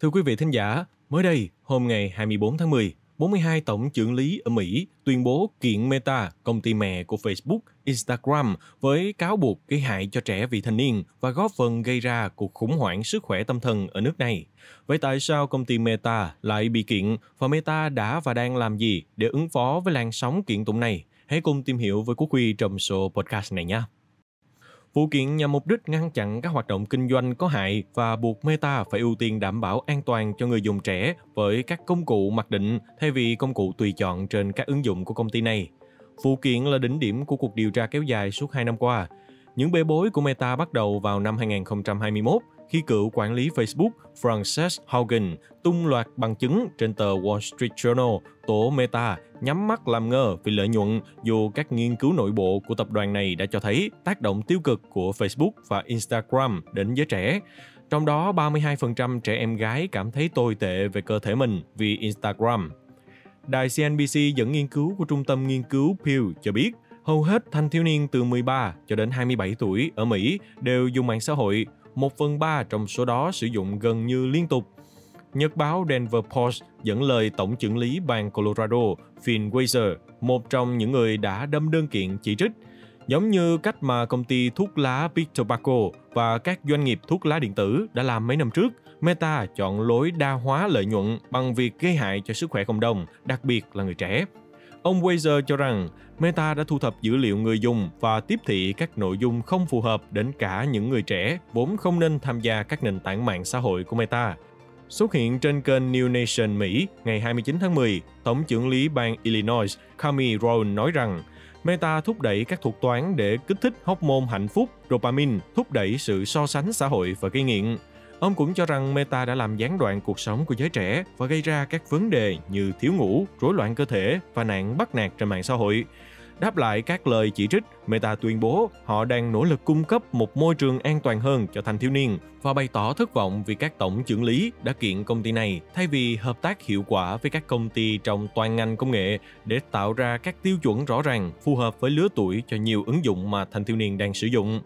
Thưa quý vị thính giả, mới đây, hôm ngày 24 tháng 10, 42 tổng trưởng lý ở Mỹ tuyên bố kiện Meta, công ty mẹ của Facebook, Instagram với cáo buộc gây hại cho trẻ vị thành niên và góp phần gây ra cuộc khủng hoảng sức khỏe tâm thần ở nước này. Vậy tại sao công ty Meta lại bị kiện và Meta đã và đang làm gì để ứng phó với làn sóng kiện tụng này? Hãy cùng tìm hiểu với Quốc Huy trong số podcast này nhé. Vụ kiện nhằm mục đích ngăn chặn các hoạt động kinh doanh có hại và buộc Meta phải ưu tiên đảm bảo an toàn cho người dùng trẻ với các công cụ mặc định thay vì công cụ tùy chọn trên các ứng dụng của công ty này. Vụ kiện là đỉnh điểm của cuộc điều tra kéo dài suốt 2 năm qua. Những bê bối của Meta bắt đầu vào năm 2021 khi cựu quản lý Facebook Frances Haugen tung loạt bằng chứng trên tờ Wall Street Journal tổ Meta nhắm mắt làm ngơ vì lợi nhuận dù các nghiên cứu nội bộ của tập đoàn này đã cho thấy tác động tiêu cực của Facebook và Instagram đến giới trẻ. Trong đó, 32% trẻ em gái cảm thấy tồi tệ về cơ thể mình vì Instagram. Đài CNBC dẫn nghiên cứu của Trung tâm Nghiên cứu Pew cho biết, hầu hết thanh thiếu niên từ 13 cho đến 27 tuổi ở Mỹ đều dùng mạng xã hội một phần ba trong số đó sử dụng gần như liên tục. Nhật báo Denver Post dẫn lời Tổng trưởng lý bang Colorado Phil Weiser, một trong những người đã đâm đơn kiện chỉ trích, giống như cách mà công ty thuốc lá Big Tobacco và các doanh nghiệp thuốc lá điện tử đã làm mấy năm trước, Meta chọn lối đa hóa lợi nhuận bằng việc gây hại cho sức khỏe cộng đồng, đặc biệt là người trẻ. Ông Weiser cho rằng Meta đã thu thập dữ liệu người dùng và tiếp thị các nội dung không phù hợp đến cả những người trẻ vốn không nên tham gia các nền tảng mạng xã hội của Meta. Xuất hiện trên kênh New Nation Mỹ ngày 29 tháng 10, Tổng trưởng lý bang Illinois Kami Rowan nói rằng Meta thúc đẩy các thuật toán để kích thích hormone hạnh phúc, dopamine, thúc đẩy sự so sánh xã hội và gây nghiện. Ông cũng cho rằng Meta đã làm gián đoạn cuộc sống của giới trẻ và gây ra các vấn đề như thiếu ngủ, rối loạn cơ thể và nạn bắt nạt trên mạng xã hội. Đáp lại các lời chỉ trích, Meta tuyên bố họ đang nỗ lực cung cấp một môi trường an toàn hơn cho thanh thiếu niên và bày tỏ thất vọng vì các tổng trưởng lý đã kiện công ty này thay vì hợp tác hiệu quả với các công ty trong toàn ngành công nghệ để tạo ra các tiêu chuẩn rõ ràng phù hợp với lứa tuổi cho nhiều ứng dụng mà thanh thiếu niên đang sử dụng.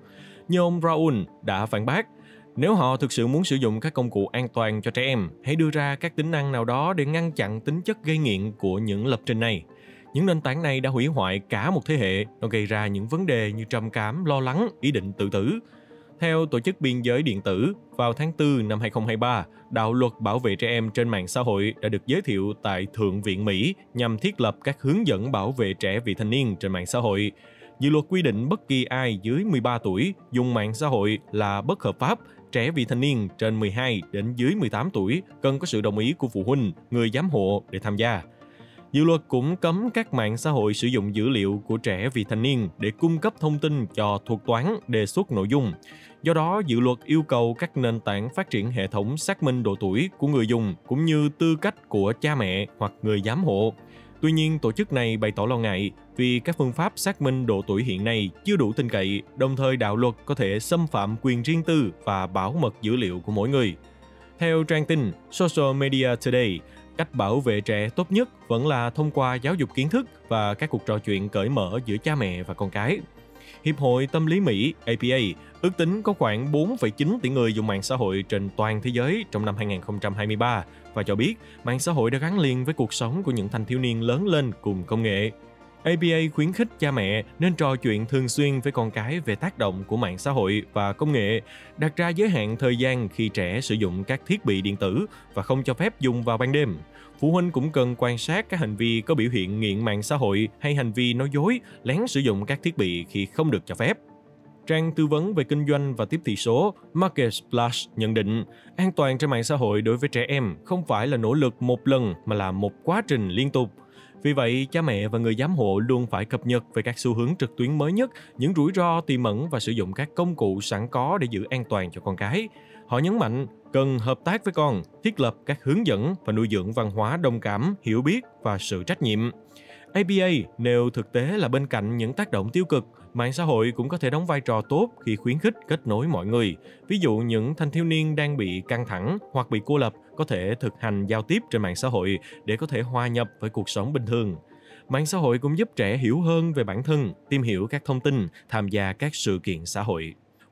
Như ông Raul đã phản bác, nếu họ thực sự muốn sử dụng các công cụ an toàn cho trẻ em, hãy đưa ra các tính năng nào đó để ngăn chặn tính chất gây nghiện của những lập trình này. Những nền tảng này đã hủy hoại cả một thế hệ, nó gây ra những vấn đề như trầm cảm, lo lắng, ý định tự tử. Theo Tổ chức Biên giới Điện tử, vào tháng 4 năm 2023, đạo luật bảo vệ trẻ em trên mạng xã hội đã được giới thiệu tại Thượng viện Mỹ nhằm thiết lập các hướng dẫn bảo vệ trẻ vị thành niên trên mạng xã hội. Dự luật quy định bất kỳ ai dưới 13 tuổi dùng mạng xã hội là bất hợp pháp trẻ vị thành niên trên 12 đến dưới 18 tuổi cần có sự đồng ý của phụ huynh, người giám hộ để tham gia. Dự luật cũng cấm các mạng xã hội sử dụng dữ liệu của trẻ vị thành niên để cung cấp thông tin cho thuật toán đề xuất nội dung. Do đó, dự luật yêu cầu các nền tảng phát triển hệ thống xác minh độ tuổi của người dùng cũng như tư cách của cha mẹ hoặc người giám hộ. Tuy nhiên, tổ chức này bày tỏ lo ngại vì các phương pháp xác minh độ tuổi hiện nay chưa đủ tin cậy, đồng thời đạo luật có thể xâm phạm quyền riêng tư và bảo mật dữ liệu của mỗi người. Theo trang tin Social Media Today, cách bảo vệ trẻ tốt nhất vẫn là thông qua giáo dục kiến thức và các cuộc trò chuyện cởi mở giữa cha mẹ và con cái. Hiệp hội Tâm lý Mỹ APA ước tính có khoảng 4,9 tỷ người dùng mạng xã hội trên toàn thế giới trong năm 2023 và cho biết mạng xã hội đã gắn liền với cuộc sống của những thanh thiếu niên lớn lên cùng công nghệ. ABA khuyến khích cha mẹ nên trò chuyện thường xuyên với con cái về tác động của mạng xã hội và công nghệ, đặt ra giới hạn thời gian khi trẻ sử dụng các thiết bị điện tử và không cho phép dùng vào ban đêm. Phụ huynh cũng cần quan sát các hành vi có biểu hiện nghiện mạng xã hội hay hành vi nói dối, lén sử dụng các thiết bị khi không được cho phép. Trang tư vấn về kinh doanh và tiếp thị số Market Splash nhận định, an toàn trên mạng xã hội đối với trẻ em không phải là nỗ lực một lần mà là một quá trình liên tục. Vì vậy, cha mẹ và người giám hộ luôn phải cập nhật về các xu hướng trực tuyến mới nhất, những rủi ro tiềm ẩn và sử dụng các công cụ sẵn có để giữ an toàn cho con cái. Họ nhấn mạnh cần hợp tác với con, thiết lập các hướng dẫn và nuôi dưỡng văn hóa đồng cảm, hiểu biết và sự trách nhiệm. APA nêu thực tế là bên cạnh những tác động tiêu cực, mạng xã hội cũng có thể đóng vai trò tốt khi khuyến khích kết nối mọi người. Ví dụ những thanh thiếu niên đang bị căng thẳng hoặc bị cô lập có thể thực hành giao tiếp trên mạng xã hội để có thể hòa nhập với cuộc sống bình thường. Mạng xã hội cũng giúp trẻ hiểu hơn về bản thân, tìm hiểu các thông tin, tham gia các sự kiện xã hội.